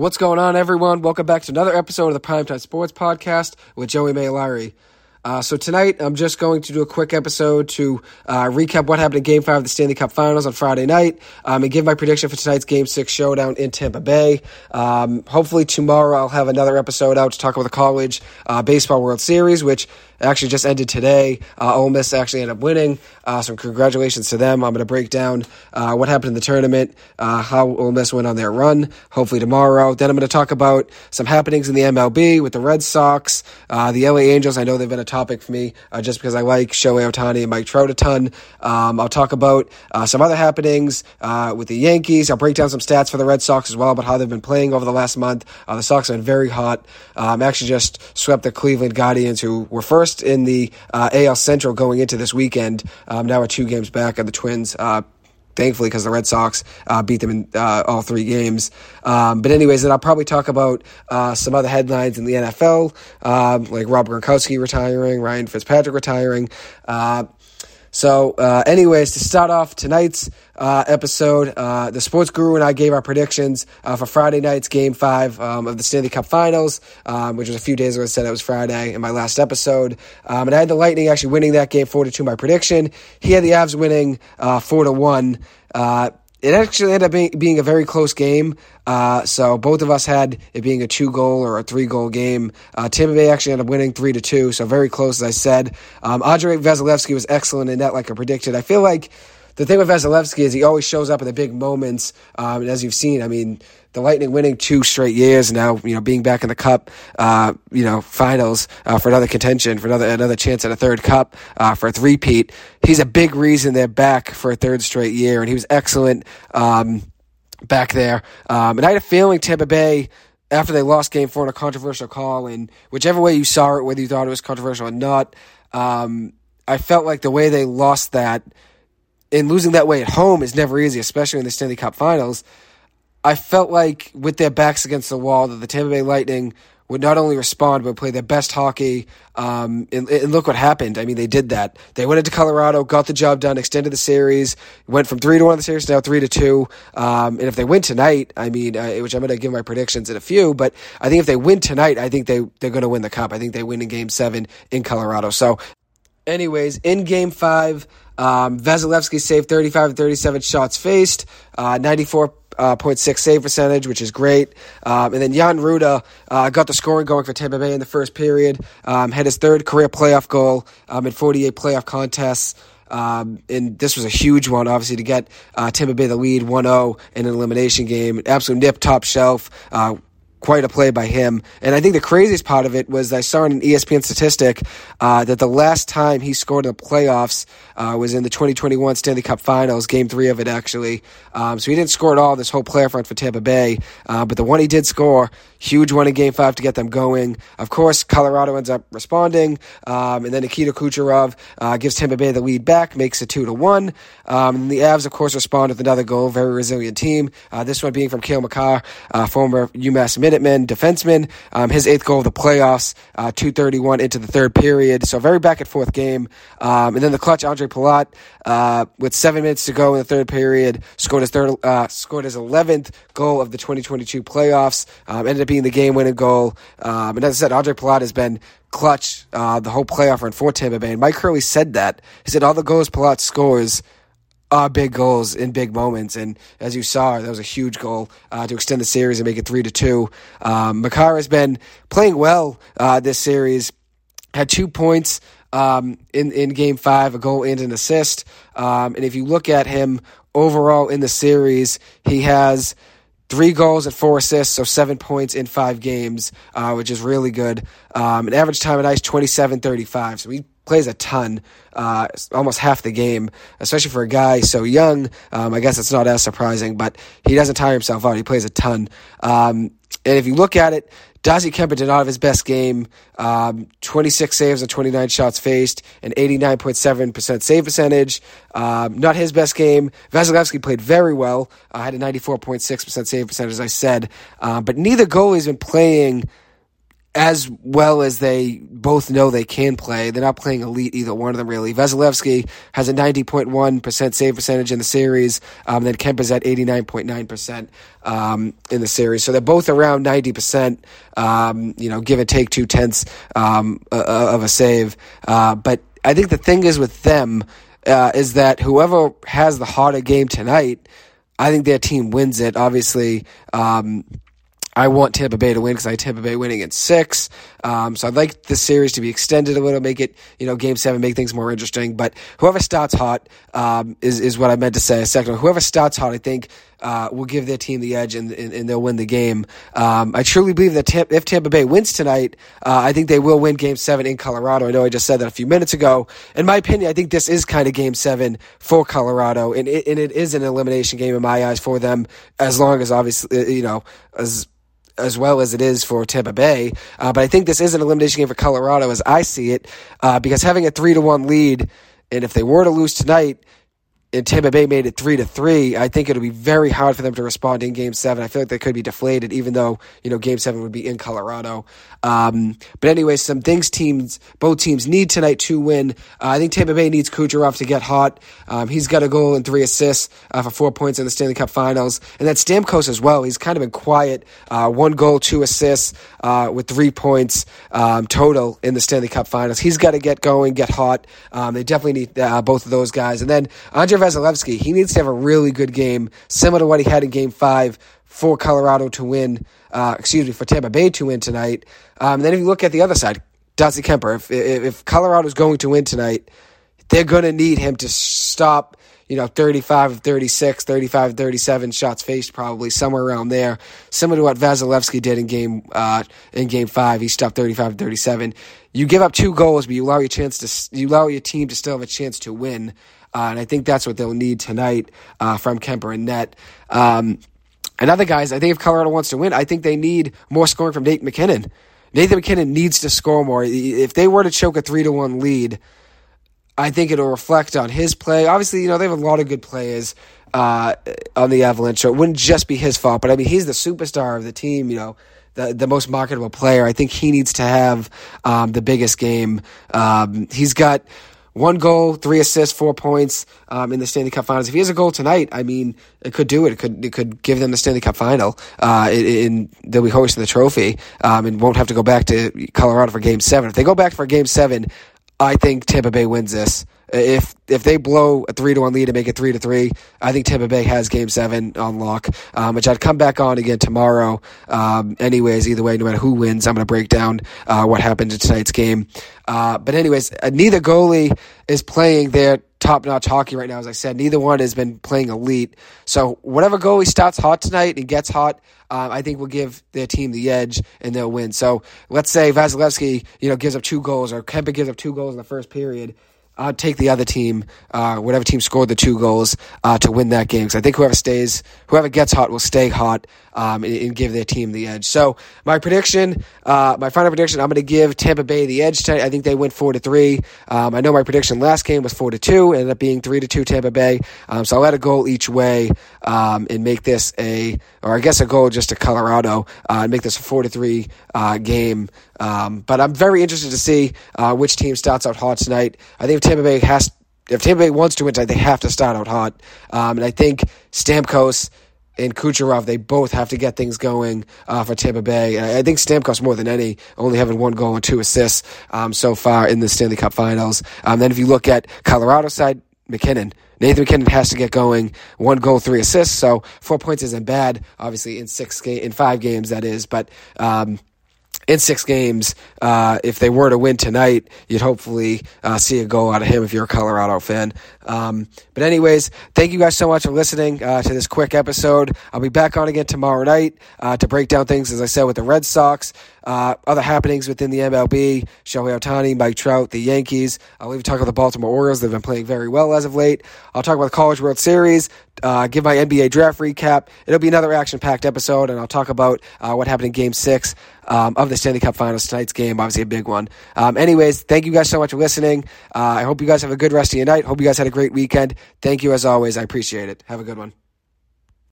What's going on, everyone? Welcome back to another episode of the Primetime Sports Podcast with Joey May Maylari. Uh, so tonight, I'm just going to do a quick episode to uh, recap what happened in Game Five of the Stanley Cup Finals on Friday night, um, and give my prediction for tonight's Game Six showdown in Tampa Bay. Um, hopefully tomorrow, I'll have another episode out to talk about the College uh, Baseball World Series, which actually just ended today. Uh, Ole Miss actually ended up winning. Uh, so congratulations to them. I'm going to break down uh, what happened in the tournament, uh, how Ole Miss went on their run. Hopefully tomorrow. Then I'm going to talk about some happenings in the MLB with the Red Sox, the LA Angels. I know they've been a topic for me uh, just because I like Shohei Ohtani and Mike Trout a ton. Um, I'll talk about uh, some other happenings with the Yankees. I'll break down some stats for the Red Sox as well about how they've been playing over the last month. the Sox have been very hot. Um, actually just swept the Cleveland Guardians, who were first in the uh, AL Central going into this weekend. Um, now we're two games back of the Twins. Uh, thankfully, because the Red Sox uh, beat them in uh, all three games. Um, but anyways, then I'll probably talk about uh, some other headlines in the NFL, um, like Rob Gronkowski retiring, Ryan Fitzpatrick retiring. Uh, so, uh, anyways, to start off tonight's uh, episode, uh, the sports guru and I gave our predictions uh, for Friday night's Game Five um, of the Stanley Cup Finals, um, which was a few days ago. I said it was Friday in my last episode, um, and I had the Lightning actually winning that game four to two. My prediction. He had the Avs winning uh, four to one. It actually ended up being, being a very close game. Uh, so both of us had it being a two goal or a three goal game. Uh, Tampa Bay actually ended up winning three to two, so very close, as I said. Um, Andrei Vasilevskiy was excellent in that, like I predicted. I feel like the thing with Vasilevskiy is he always shows up in the big moments. Um, and as you've seen, I mean, the Lightning winning two straight years now, you know, being back in the Cup, uh, you know, finals uh, for another contention, for another another chance at a third Cup, uh, for a three-peat. He's a big reason they're back for a third straight year, and he was excellent um, back there. Um, and I had a feeling Tampa Bay after they lost Game Four in a controversial call, and whichever way you saw it, whether you thought it was controversial or not, um, I felt like the way they lost that and losing that way at home is never easy, especially in the Stanley Cup Finals. I felt like with their backs against the wall that the Tampa Bay Lightning would not only respond but play their best hockey. Um, and, and, look what happened. I mean, they did that. They went into Colorado, got the job done, extended the series, went from three to one of the series now three to two. Um, and if they win tonight, I mean, uh, which I'm going to give my predictions in a few, but I think if they win tonight, I think they they're going to win the cup. I think they win in Game Seven in Colorado. So, anyways, in Game Five. Um, Vasilevskiy saved 35 and 37 shots faced, uh, 94 uh, 0.6 save percentage, which is great. Um, and then Jan Rutta uh, got the scoring going for Tampa Bay in the first period, um, had his third career playoff goal um, in 48 playoff contests. Um, and this was a huge one, obviously, to get uh, Tampa Bay the lead 1 0 in an elimination game. Absolute nip, top shelf. Uh, quite a play by him. And I think the craziest part of it was I saw in an ESPN statistic uh, that the last time he scored in the playoffs uh, was in the 2021 Stanley Cup Finals, Game Three of it actually. Um, so he didn't score at all this whole playoff run for Tampa Bay, uh, but the one he did score, huge one in Game Five to get them going. Of course, Colorado ends up responding, um, and then Nikita Kucherov uh, gives Tampa Bay the lead back, makes it two to one. Um, and the Avs, of course, respond with another goal. Very resilient team. Uh, this one being from Cale Makar, uh, former UMass Minutemen defenseman. Um, his eighth goal of the playoffs, uh, 231 into the third period. So very back and forth game. Um, and then the clutch Andre Palat, uh, with seven minutes to go in the third period, scored his third, uh, scored his 11th goal of the 2022 playoffs. Um, ended up being the game winning goal. Um, and as I said, Andre Palat has been clutch uh, the whole playoff run for Tampa Bay. And Mike Curley said that. He said all the goals Palat scores are big goals in big moments. And as you saw, that was a huge goal uh, to extend the series and make it three to two. Um, Makar has been playing well uh, this series. Had two points um, in in Game Five, a goal and an assist. Um, and if you look at him overall in the series, he has three goals and four assists, so seven points in five games, uh, which is really good. Um, an average time at ice 27 35. So he plays a ton, uh, almost half the game, especially for a guy so young. Um, I guess it's not as surprising, but he doesn't tire himself out. He plays a ton. Um, and if you look at it, Darcy Kuemper did not have his best game. Um, 26 saves on 29 shots faced, an 89.7% save percentage. Um, not his best game. Vasilevskiy played very well. Uh, had a 94.6% save percentage, as I said. Uh, but neither goalie's been playing as well as they both know they can play. They're not playing elite, either one of them really. Vasilevskiy has a 90.1% save percentage in the series, um, then is at 89.9% um, in the series. So they're both around 90%, um, you know, give or take two tenths um, of a save. Uh, but I think the thing is with them uh, is that whoever has the harder game tonight, I think their team wins it. Obviously, um, I want Tampa Bay to win because I Tampa Bay winning at six. Um, so I'd like the series to be extended a little, make it, you know, game seven, make things more interesting. But whoever starts hot um, is, is what I meant to say a second. Whoever starts hot, I think, uh, will give their team the edge and, and, and they'll win the game. Um, I truly believe that Tam- if Tampa Bay wins tonight, uh, I think they will win game seven in Colorado. I know I just said that a few minutes ago. In my opinion, I think this is kind of game seven for Colorado, and it, and it is an elimination game in my eyes for them, as long as obviously, you know, as as well as it is for Tampa Bay. Uh, but I think this is an elimination game for Colorado as I see it, uh, because having a three to one lead, and if they were to lose tonight, and Tampa Bay made it three to three, I think it'll be very hard for them to respond in Game Seven. I feel like they could be deflated, even though you know Game Seven would be in Colorado. Um, but anyway, some things teams, both teams need tonight to win. Uh, I think Tampa Bay needs Kucherov to get hot. Um, he's got a goal and three assists uh, for four points in the Stanley Cup Finals, and that Stamkos as well. He's kind of been quiet. Uh, one goal, two assists uh, with three points um, total in the Stanley Cup Finals. He's got to get going, get hot. Um, they definitely need uh, both of those guys, and then Andre Vasilevskiy, he needs to have a really good game, similar to what he had in Game Five for Colorado to win. Uh, excuse me, for Tampa Bay to win tonight. Um, then if you look at the other side, Darcy Kuemper, if if Colorado's going to win tonight, they're going to need him to stop. You know, 35 of 36, 35 37 shots faced, probably somewhere around there. Similar to what Vasilevskiy did in game uh, in game five, he stopped 35 37. You give up two goals, but you allow your chance to you allow your team to still have a chance to win. Uh, and I think that's what they'll need tonight uh, from Kuemper and net. Um, and other guys, I think if Colorado wants to win, I think they need more scoring from Nate MacKinnon. Nathan MacKinnon needs to score more. If they were to choke a three to one lead, I think it'll reflect on his play. Obviously, you know they have a lot of good players uh, on the Avalanche, so it wouldn't just be his fault. But I mean, he's the superstar of the team. You know, the the most marketable player. I think he needs to have um, the biggest game. Um, he's got one goal, three assists, four points um, in the Stanley Cup Finals. If he has a goal tonight, I mean, it could do it. It could it could give them the Stanley Cup Final. Uh, in, they'll be hosting the trophy um, and won't have to go back to Colorado for Game Seven. If they go back for Game Seven, I think Tampa Bay wins this. If if they blow a three to one lead and make it three to three, I think Tampa Bay has Game Seven on lock. Um, which I'd come back on again tomorrow. Um, anyways, either way, no matter who wins, I'm going to break down uh, what happened in tonight's game. Uh, but anyways, uh, neither goalie is playing their top notch hockey right now. As I said, neither one has been playing elite. So whatever goalie starts hot tonight and gets hot, uh, I think will give their team the edge and they'll win. So let's say Vasilevskiy, you know, gives up two goals or Kuemper gives up two goals in the first period. I'd take the other team, uh, whatever team scored the two goals, uh, to win that game. Because I think whoever stays, whoever gets hot will stay hot um, and, and, give their team the edge. So my prediction, uh, my final prediction, I'm going to give Tampa Bay the edge tonight. I think they went four to three. Um, I know my prediction last game was four to two, ended up being three to two Tampa Bay. Um, so I'll add a goal each way um, and make this a, or I guess a goal just to Colorado uh, and make this a four to three uh, game. Um, but I'm very interested to see uh, which team starts out hot tonight. I think Tampa Bay has, if Tampa Bay wants to win tonight, they have to start out hot. Um, and I think Stamkos and Kucherov, they both have to get things going uh, for Tampa Bay. And I think Stamkos more than any, only having one goal and two assists um, so far in the Stanley Cup Finals. Um, then if you look at Colorado side, MacKinnon. Nathan MacKinnon has to get going. One goal, three assists. So four points isn't bad. Obviously, in six ga- in five games that is, but um, in six games, uh, if they were to win tonight, you'd hopefully uh, see a goal out of him if you're a Colorado fan. Um, but anyways, thank you guys so much for listening uh, to this quick episode. I'll be back on again tomorrow night uh, to break down things, as I said, with the Red Sox, uh, other happenings within the MLB, Shohei Ohtani, Mike Trout, the Yankees. I'll even talk about the Baltimore Orioles. They've been playing very well as of late. I'll talk about the College World Series, uh, give my NBA draft recap. It'll be another action-packed episode, and I'll talk about what happened in Game 6 um, of the Stanley Cup Finals tonight's game. Obviously, a big one. Um, anyways, thank you guys so much for listening. Uh, I hope you guys have a good rest of your night. Hope you guys had a great weekend. Thank you as always. I appreciate it. Have a good one.